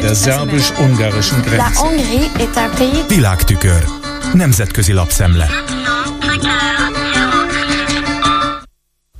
Der szerbus-ungarischen Grenze. Világtükör. Nemzetközi lapszemle.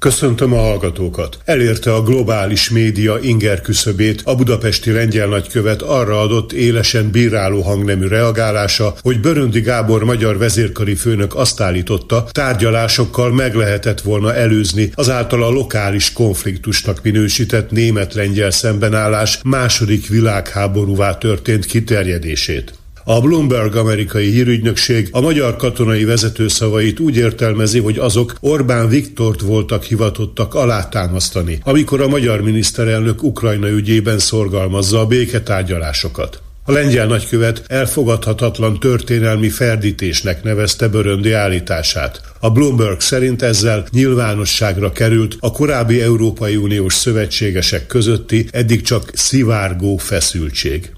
Köszöntöm a hallgatókat! Elérte a globális média inger küszöbét a budapesti lengyel nagykövet arra adott élesen bíráló hangnemű reagálása, hogy Böröndi Gábor magyar vezérkari főnök azt állította, tárgyalásokkal meg lehetett volna előzni az által a lokális konfliktusnak minősített német-lengyel szembenállás második világháborúvá történt kiterjedését. A Bloomberg amerikai hírügynökség a magyar katonai vezető szavait úgy értelmezi, hogy azok Orbán Viktort voltak hivatottak alátámasztani, amikor a magyar miniszterelnök Ukrajna ügyében szorgalmazza a béketárgyalásokat. A lengyel nagykövet elfogadhatatlan történelmi ferdítésnek nevezte Böröndi állítását. A Bloomberg szerint ezzel nyilvánosságra került a korábbi Európai Uniós szövetségesek közötti eddig csak szivárgó feszültség.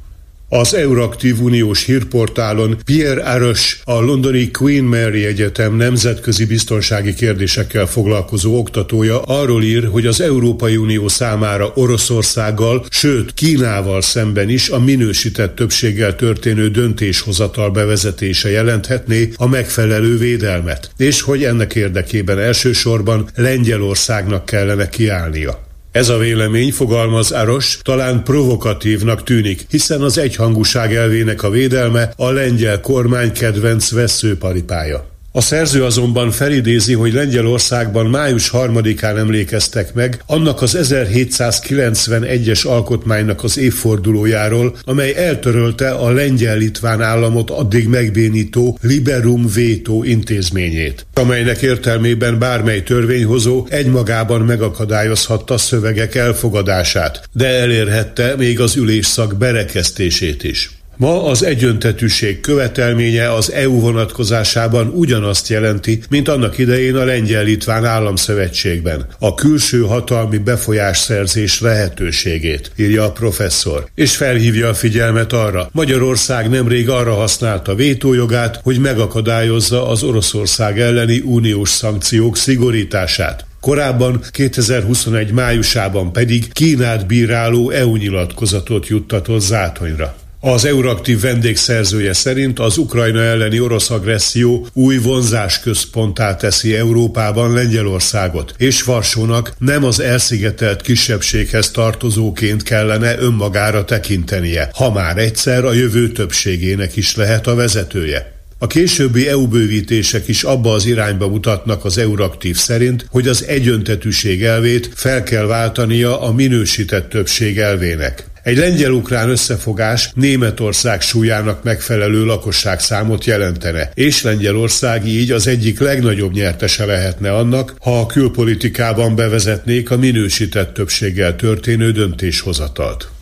Az Euraktív Uniós hírportálon Pierre Aros, a londoni Queen Mary Egyetem nemzetközi biztonsági kérdésekkel foglalkozó oktatója arról ír, hogy az Európai Unió számára Oroszországgal, sőt Kínával szemben is a minősített többséggel történő döntéshozatal bevezetése jelenthetné a megfelelő védelmet, és hogy ennek érdekében elsősorban Lengyelországnak kellene kiállnia. Ez a vélemény, fogalmaz Aros, talán provokatívnak tűnik, hiszen az egyhangúság elvének a védelme a lengyel kormány kedvenc veszőparipája. A szerző azonban felidézi, hogy Lengyelországban május harmadikán emlékeztek meg annak az 1791-es alkotmánynak az évfordulójáról, amely eltörölte a lengyel-litván államot addig megbénító Liberum Veto intézményét, amelynek értelmében bármely törvényhozó egymagában megakadályozhatta szövegek elfogadását, de elérhette még az ülésszak berekeztését is. Ma az egyöntetűség követelménye az EU vonatkozásában ugyanazt jelenti, mint annak idején a Lengyel-Litván államszövetségben, a külső hatalmi befolyásszerzés lehetőségét, írja a professzor, és felhívja a figyelmet arra, Magyarország nemrég arra használta vétójogát, hogy megakadályozza az Oroszország elleni uniós szankciók szigorítását. Korábban 2021 májusában pedig Kínát bíráló EU nyilatkozatot juttatott zátonyra. Az Euraktív vendégszerzője szerint az Ukrajna elleni orosz agresszió új vonzásközponttá teszi Európában Lengyelországot, és Varsónak nem az elszigetelt kisebbséghez tartozóként kellene önmagára tekintenie, ha már egyszer a jövő többségének is lehet a vezetője. A későbbi EU bővítések is abba az irányba mutatnak az Euraktív szerint, hogy az egyöntetűség elvét fel kell váltania a minősített többség elvének. Egy lengyel-ukrán összefogás Németország súlyának megfelelő lakosságszámot jelentene, és Lengyelország így az egyik legnagyobb nyertese lehetne annak, ha a külpolitikában bevezetnék a minősített többséggel történő döntéshozatalt.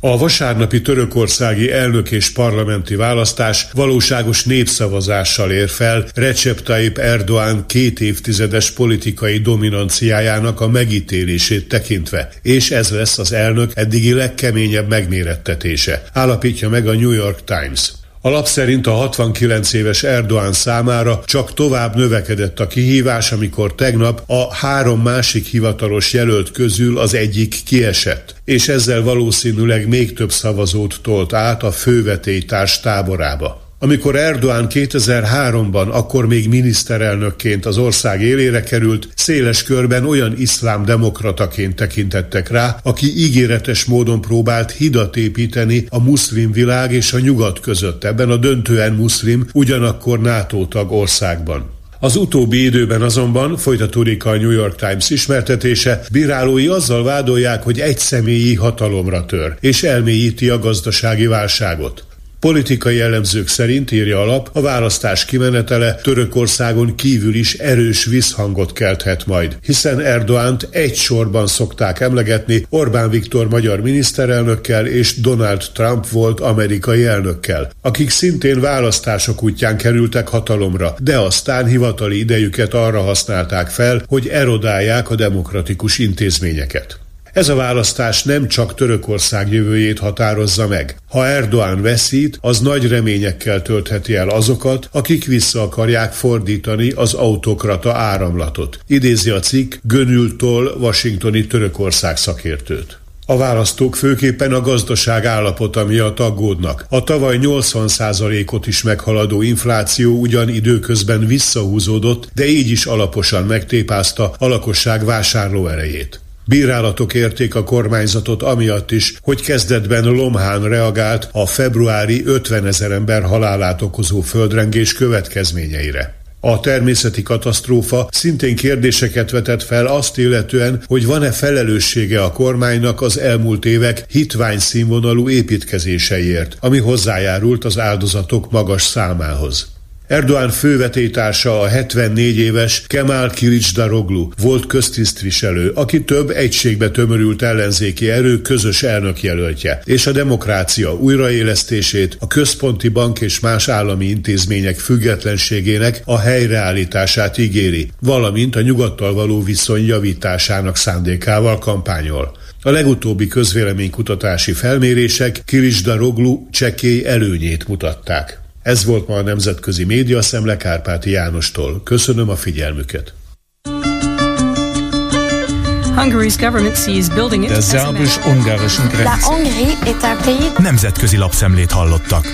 A vasárnapi törökországi elnök és parlamenti választás valóságos népszavazással ér fel Recep Tayyip Erdoğan két évtizedes politikai dominanciájának a megítélését tekintve, és ez lesz az elnök eddigi legkeményebb megmérettetése, állapítja meg a New York Times. A lap szerint a 69 éves Erdoğan számára csak tovább növekedett a kihívás, amikor tegnap a három másik hivatalos jelölt közül az egyik kiesett, és ezzel valószínűleg még több szavazót tolt át a fővetélytárs táborába. Amikor Erdoğan 2003-ban, akkor még miniszterelnökként az ország élére került, széles körben olyan iszlám demokrataként tekintettek rá, aki ígéretes módon próbált hidat építeni a muszlim világ és a nyugat között, ebben a döntően muszlim, ugyanakkor NATO tag országban. Az utóbbi időben azonban folytatódik a New York Times ismertetése, bírálói azzal vádolják, hogy egy személyi hatalomra tör, és elmélyíti a gazdasági válságot. Politikai elemzők szerint írja alap, a választás kimenetele Törökországon kívül is erős visszhangot kelthet majd, hiszen Erdoánt egy sorban szokták emlegetni Orbán Viktor magyar miniszterelnökkel és Donald Trump volt amerikai elnökkel, akik szintén választások útján kerültek hatalomra, de aztán hivatali idejüket arra használták fel, hogy erodálják a demokratikus intézményeket. Ez a választás nem csak Törökország jövőjét határozza meg. Ha Erdoğan veszít, az nagy reményekkel töltheti el azokat, akik vissza akarják fordítani az autokrata áramlatot. Idézi a cikk Gönültól Washingtoni Törökország szakértőt. A választók főképpen a gazdaság állapota miatt aggódnak. A tavaly 80%-ot is meghaladó infláció ugyan időközben visszahúzódott, de így is alaposan megtépázta a lakosság vásárlóerejét. Bírálatok érték a kormányzatot amiatt is, hogy kezdetben Lomhán reagált a februári 50 ezer ember halálát okozó földrengés következményeire. A természeti katasztrófa szintén kérdéseket vetett fel azt illetően, hogy van-e felelőssége a kormánynak az elmúlt évek hitvány színvonalú építkezéseiért, ami hozzájárult az áldozatok magas számához. Erdoğan fővetétársa a 74 éves Kemal Daroglu volt köztisztviselő, aki több egységbe tömörült ellenzéki erő közös elnökjelöltje, és a demokrácia újraélesztését, a központi bank és más állami intézmények függetlenségének a helyreállítását ígéri, valamint a nyugattal való viszony javításának szándékával kampányol. A legutóbbi közvéleménykutatási felmérések Daroglu csekély előnyét mutatták. Ez volt ma a Nemzetközi Média Szemle Kárpáti Jánostól. Köszönöm a figyelmüket. Hungary's government sees building it. Der szerbus-ungarischen Grenze. Nemzetközi lapszemlét hallottak.